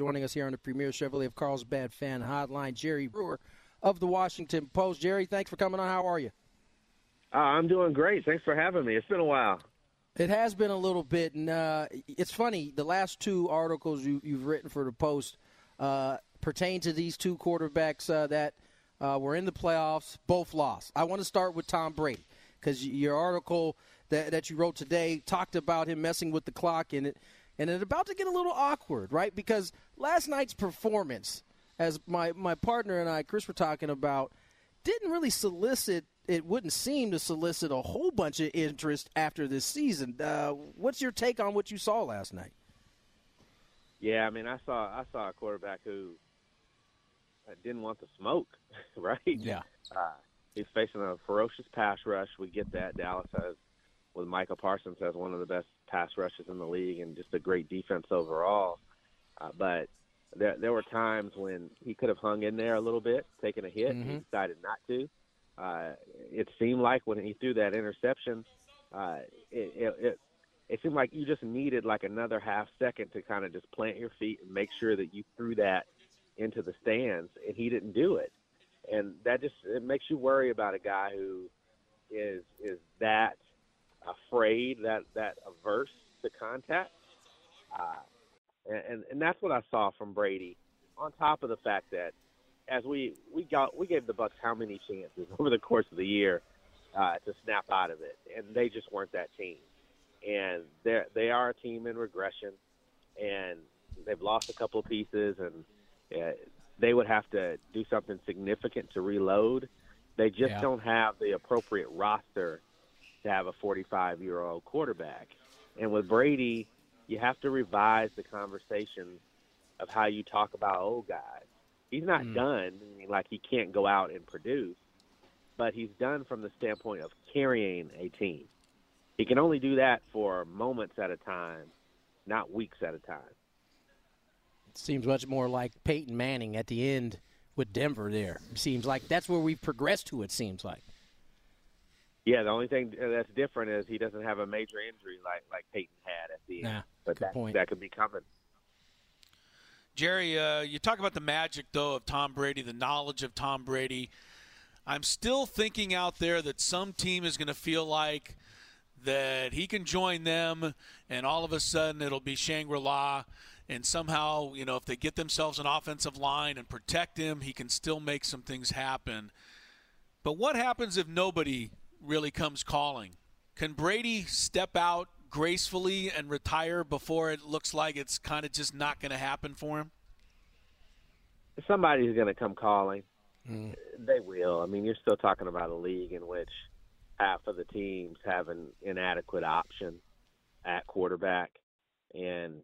Joining us here on the Premier Chevrolet of Carlsbad Fan Hotline, Jerry Brewer of the Washington Post. Jerry, thanks for coming on. How are you? Uh, I'm doing great. Thanks for having me. It's been a while. It has been a little bit, and uh, it's funny. The last two articles you, have written for the Post uh, pertain to these two quarterbacks uh, that uh, were in the playoffs, both lost. I want to start with Tom Brady because your article that, that you wrote today talked about him messing with the clock, and it and it's about to get a little awkward, right? Because last night's performance, as my, my partner and I, Chris, were talking about, didn't really solicit, it wouldn't seem to solicit a whole bunch of interest after this season. Uh, what's your take on what you saw last night? Yeah, I mean, I saw I saw a quarterback who uh, didn't want the smoke, right? Yeah. Uh, he's facing a ferocious pass rush. We get that. Dallas has with Micah Parsons has one of the best pass rushes in the league and just a great defense overall. Uh, but there there were times when he could have hung in there a little bit, taken a hit, mm-hmm. and he decided not to. Uh, it seemed like when he threw that interception, uh, it, it, it it seemed like you just needed like another half second to kind of just plant your feet and make sure that you threw that into the stands, and he didn't do it. And that just it makes you worry about a guy who is is that afraid, that that averse to contact, uh, and and that's what I saw from Brady. On top of the fact that as we we got we gave the Bucs how many chances over the course of the year uh, to snap out of it, and they just weren't that team. And they they are a team in regression, and they've lost a couple of pieces, and uh, they would have to do something significant to reload. They just yeah. don't have the appropriate roster to have a 45 year old quarterback. And with Brady, you have to revise the conversation of how you talk about old guys. He's not mm. done, like he can't go out and produce, but he's done from the standpoint of carrying a team. He can only do that for moments at a time, not weeks at a time. It seems much more like Peyton Manning at the end with Denver there. Seems like that's where we've progressed to, it seems like. Yeah, the only thing that's different is he doesn't have a major injury like like Peyton had at the nah, end. But that point. that could be coming. Jerry, uh, you talk about the magic though of Tom Brady, the knowledge of Tom Brady. I'm still thinking out there that some team is going to feel like that he can join them, and all of a sudden it'll be Shangri-La. And somehow, you know, if they get themselves an offensive line and protect him, he can still make some things happen. But what happens if nobody really comes calling. Can Brady step out gracefully and retire before it looks like it's kind of just not going to happen for him? Somebody's going to come calling. Mm. They will. I mean, you're still talking about a league in which half of the teams have an inadequate option at quarterback. And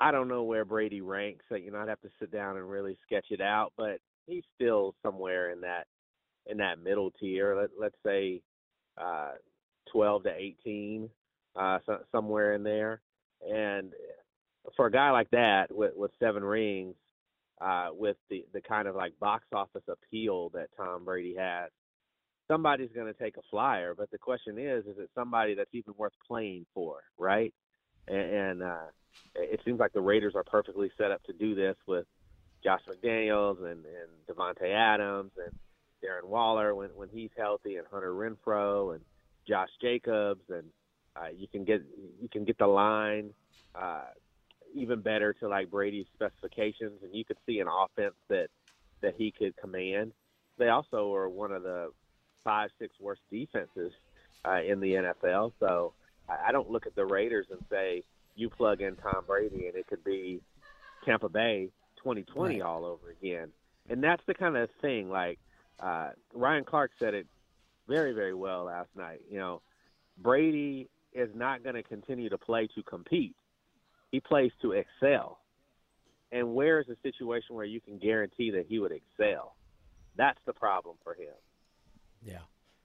I don't know where Brady ranks. That you know, I'd have to sit down and really sketch it out, but he's still somewhere in that in that middle tier. Let, let's say uh, 12 to 18, uh, so, somewhere in there. And for a guy like that with, with seven rings, uh, with the, the kind of like box office appeal that Tom Brady has, somebody's going to take a flyer. But the question is, is it somebody that's even worth playing for, right? And, and uh, it seems like the Raiders are perfectly set up to do this with Josh McDaniels and, and Davante Adams and – Darren Waller when when he's healthy, and Hunter Renfrow and Josh Jacobs, and uh, you can get you can get the line. Uh, even better to like Brady's specifications, and you could see an offense that that he could command. They also are one of the five, six worst defenses uh, in the NFL. So I, I don't look at the Raiders and say you plug in Tom Brady and it could be Tampa Bay 2020 right. all over again. And that's the kind of thing. Like uh, Ryan Clark said it very, very well last night. You know, Brady is not going to continue to play to compete. He plays to excel. And where is a situation where you can guarantee that he would excel? That's the problem for him. Yeah.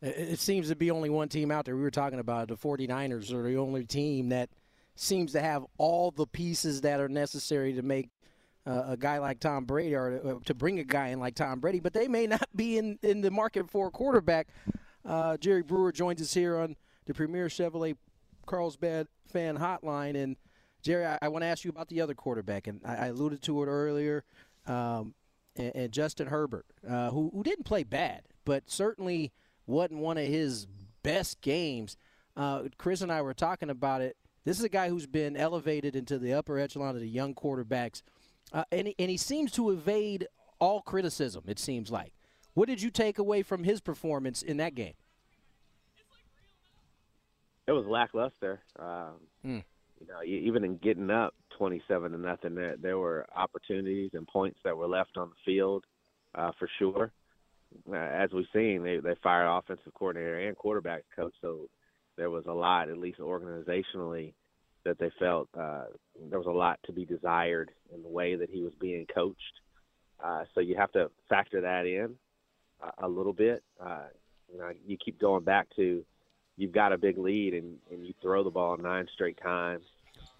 It seems to be only one team out there. We were talking about the 49ers are the only team that seems to have all the pieces that are necessary to make uh, a guy like Tom Brady or to, uh, to, bring a guy in like Tom Brady, but they may not be in, in the market for a quarterback. Uh, Jerry Brewer joins us here on the Premier Chevrolet Carlsbad fan hotline. And Jerry, I, I want to ask you about the other quarterback, and I, I alluded to it earlier. Um, and, and, Justin Herbert, uh, who, who didn't play bad, but certainly wasn't one of his best games. Uh, Chris and I were talking about it. This is a guy who's been elevated into the upper echelon of the young quarterbacks, uh, and, he, and he seems to evade all criticism, it seems like. What did you take away from his performance in that game? It was lackluster. Um, mm. You know, even in getting up twenty-seven to nothing, there there were opportunities and points that were left on the field, uh, for sure. Uh, as we've seen, they they fired offensive coordinator and quarterback coach, so there was a lot, at least organizationally, that they felt uh, there was a lot to be desired in the way that he was being coached. Uh, so you have to factor that in uh, a little bit. Uh, you know, you keep going back to you've got a big lead and, and you throw the ball nine straight times.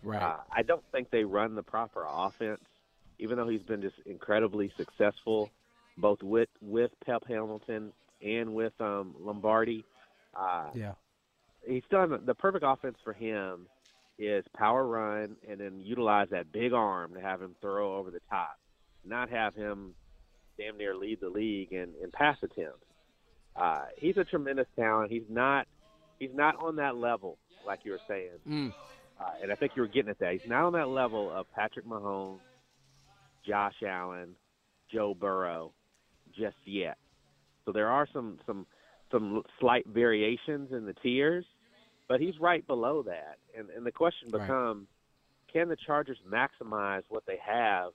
Right. Uh, I don't think they run the proper offense, even though he's been just incredibly successful, both with with Pep Hamilton and with um, Lombardi. Uh, yeah. He's done the perfect offense for him is power run and then utilize that big arm to have him throw over the top, not have him damn near lead the league in, in pass attempts. Uh, he's a tremendous talent. He's not he's not on that level, like you were saying. Mm. Uh, and I think you were getting at that. He's not on that level of Patrick Mahomes, Josh Allen, Joe Burrow, just yet. So there are some some some slight variations in the tiers, but he's right below that. And and the question becomes, right. can the Chargers maximize what they have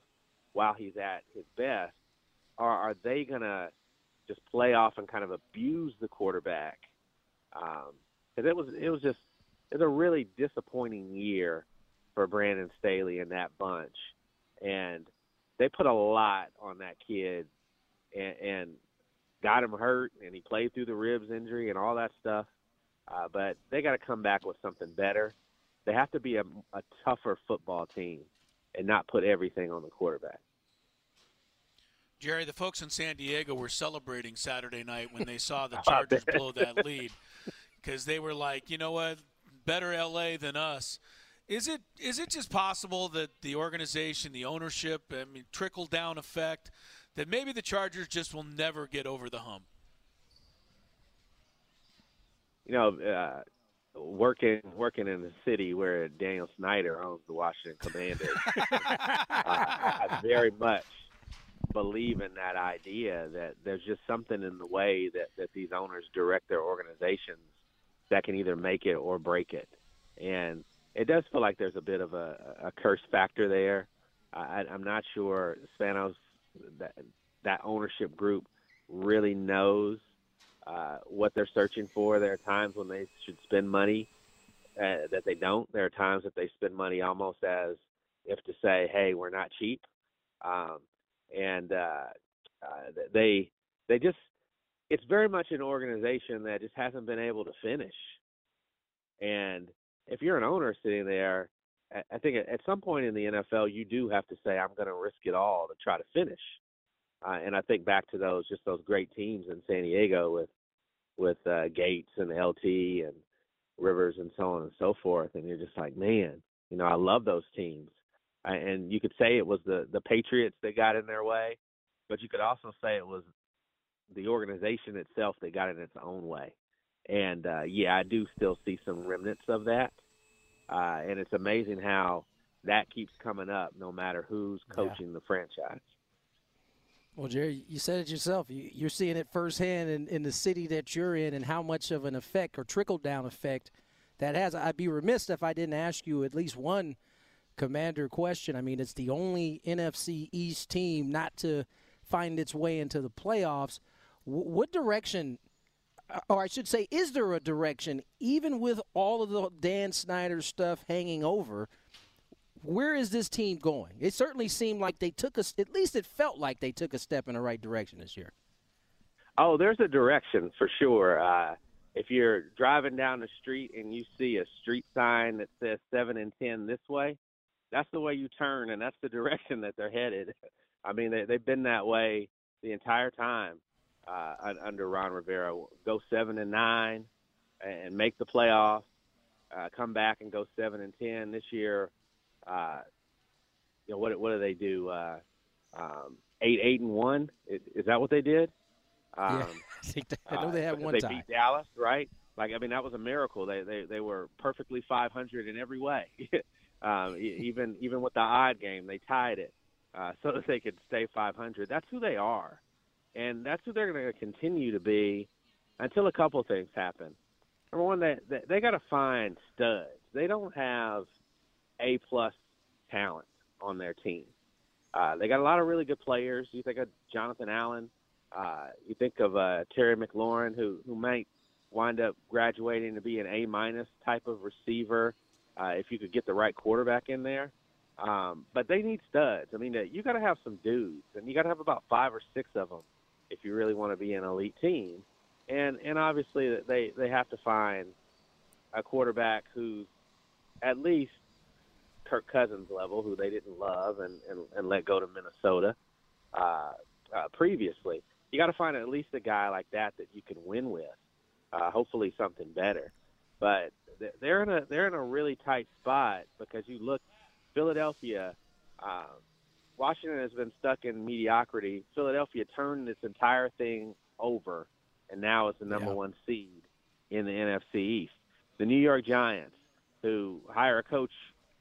while he's at his best, or are they gonna just play off and kind of abuse the quarterback? Um, because it was it was just it was a really disappointing year for Brandon Staley and that bunch, and they put a lot on that kid, and, and got him hurt, and he played through the ribs injury and all that stuff. Uh, but they got to come back with something better. They have to be a, a tougher football team and not put everything on the quarterback. Jerry, the folks in San Diego were celebrating Saturday night when they saw the Chargers blow that lead because they were like, you know what, better LA than us. Is it is it just possible that the organization, the ownership, I mean, trickle down effect, that maybe the Chargers just will never get over the hump? You know, uh, working working in the city where Daniel Snyder owns the Washington Commanders, uh, I very much believe in that idea that there's just something in the way that, that these owners direct their organizations that can either make it or break it. And it does feel like there's a bit of a, a curse factor there. I, I'm not sure Spanos that that ownership group really knows uh, what they're searching for. There are times when they should spend money uh, that they don't. There are times that they spend money almost as if to say, "Hey, we're not cheap," um, and uh, uh, they they just it's very much an organization that just hasn't been able to finish. And if you're an owner sitting there, I think at some point in the NFL, you do have to say, I'm going to risk it all to try to finish. Uh, and I think back to those just those great teams in San Diego with with uh, Gates and LT and Rivers and so on and so forth. And you're just like, man, you know, I love those teams. and you could say it was the the Patriots that got in their way, but you could also say it was the organization itself that got in its own way. And uh, yeah, I do still see some remnants of that. Uh, and it's amazing how that keeps coming up no matter who's coaching yeah. the franchise. Well, Jerry, you said it yourself. You, are seeing it firsthand in, in the city that you're in and how much of an effect or trickle down effect that has. I'd be remiss if I didn't ask you at least one commander question. I mean, it's the only NFC East team not to find its way into the playoffs. W- what direction, or I should say, is there a direction, even with all of the Dan Snyder stuff hanging over? Where is this team going? It certainly seemed like they took us. At least it felt like they took a step in the right direction this year. Oh, there's a direction for sure. Uh, if you're driving down the street and you see a street sign that says seven and ten this way, that's the way you turn, and that's the direction that they're headed. I mean, they, they've been that way the entire time uh, under Ron Rivera. Go seven and nine, and make the playoffs. Uh, come back and go seven and ten this year uh, you know, what what do they do? Uh, um, eight eight and one. Is, is that what they did? Um, yeah, I know they had uh, one they time. beat Dallas, right? Like I mean, that was a miracle. They they they were perfectly 500 in every way. um, even even with the odd game, they tied it uh, so that they could stay 500. That's who they are, and that's who they're going to continue to be until a couple things happen. Number one, they they, they got to find studs. They don't have a plus talent on their team. Uh, they got a lot of really good players. You think of Jonathan Allen. Uh, you think of uh, Terry McLaurin, who who might wind up graduating to be an A minus type of receiver uh, if you could get the right quarterback in there. Um, but they need studs. I mean, uh, you got to have some dudes, and you got to have about five or six of them if you really want to be an elite team. And and obviously they they have to find a quarterback who's at least Kirk Cousins level, who they didn't love and, and, and let go to Minnesota uh, uh, previously. You got to find at least a guy like that that you can win with. Uh, hopefully, something better. But they're in a they're in a really tight spot because you look Philadelphia. Um, Washington has been stuck in mediocrity. Philadelphia turned this entire thing over, and now it's the number yeah. one seed in the NFC East. The New York Giants, who hire a coach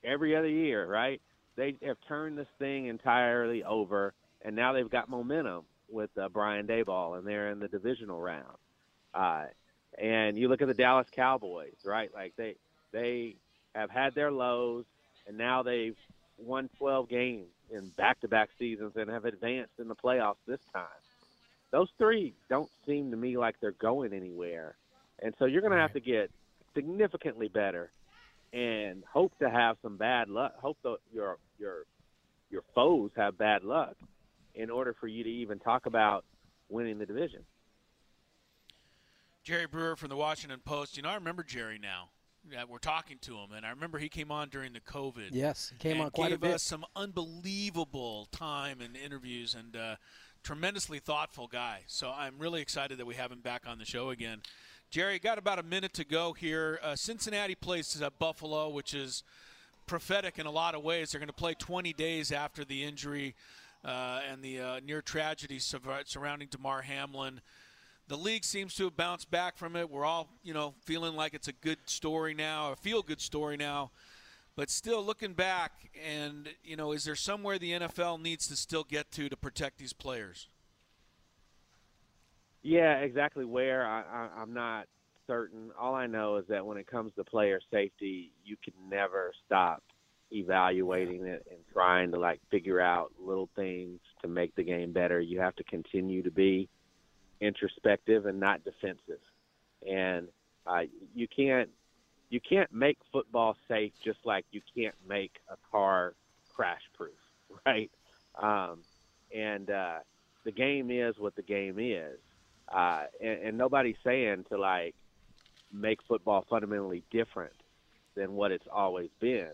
every other year, right? They have turned this thing entirely over, and now they've got momentum with uh, Brian Daboll, and they're in the divisional round. Uh, and you look at the Dallas Cowboys, right? Like they they have had their lows, and now they've won 12 games in back-to-back seasons and have advanced in the playoffs this time. Those three don't seem to me like they're going anywhere, and so you're going to have to get significantly better and hope to have some bad luck. Hope that your your your foes have bad luck in order for you to even talk about winning the division. Jerry Brewer from the Washington Post. You know, I remember Jerry now. Yeah, we're talking to him, and I remember he came on during the COVID. Yes, he came on quite a bit. Gave us some unbelievable time and interviews, and uh, tremendously thoughtful guy. So I'm really excited that we have him back on the show again. Jerry, got about a minute to go here. Uh, Cincinnati plays at Buffalo, which is prophetic in a lot of ways. They're going to play 20 days after the injury uh, and the uh, near tragedy surrounding Damar Hamlin. The league seems to have bounced back from it. We're all, you know, feeling like it's a good story now, a feel-good story now. But still, looking back, and you know, is there somewhere the NFL needs to still get to to protect these players? Yeah, exactly where I, I, I'm not certain. All I know is that when it comes to player safety, you can never stop evaluating it and trying to like figure out little things to make the game better. You have to continue to be introspective and not defensive. And uh, you can't you can't make football safe just like you can't make a car crash proof, right? Um, and uh, the game is what the game is uh, and, and nobody's saying to like make football fundamentally different than what it's always been.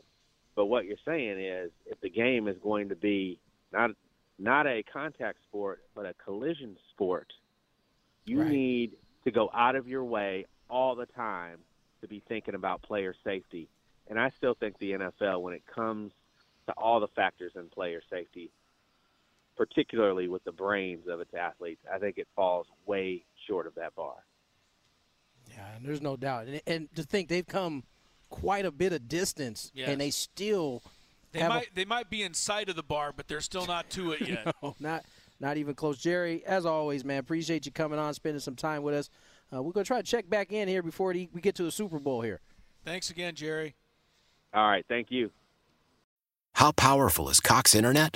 But what you're saying is, if the game is going to be not not a contact sport, but a collision sport, you right. need to go out of your way all the time to be thinking about player safety. And I still think the NFL, when it comes to all the factors in player safety, particularly with the brains of its athletes, I think it falls way short of that bar. Yeah, and there's no doubt. And, and to think they've come quite a bit of distance, yes. and they still They might a, they might be in sight of the bar, but they're still not to it yet. no, not not even close. Jerry, as always, man, appreciate you coming on, spending some time with us. Uh, we're gonna try to check back in here before we get to the Super Bowl here. Thanks again, Jerry. All right, thank you. How powerful is Cox Internet?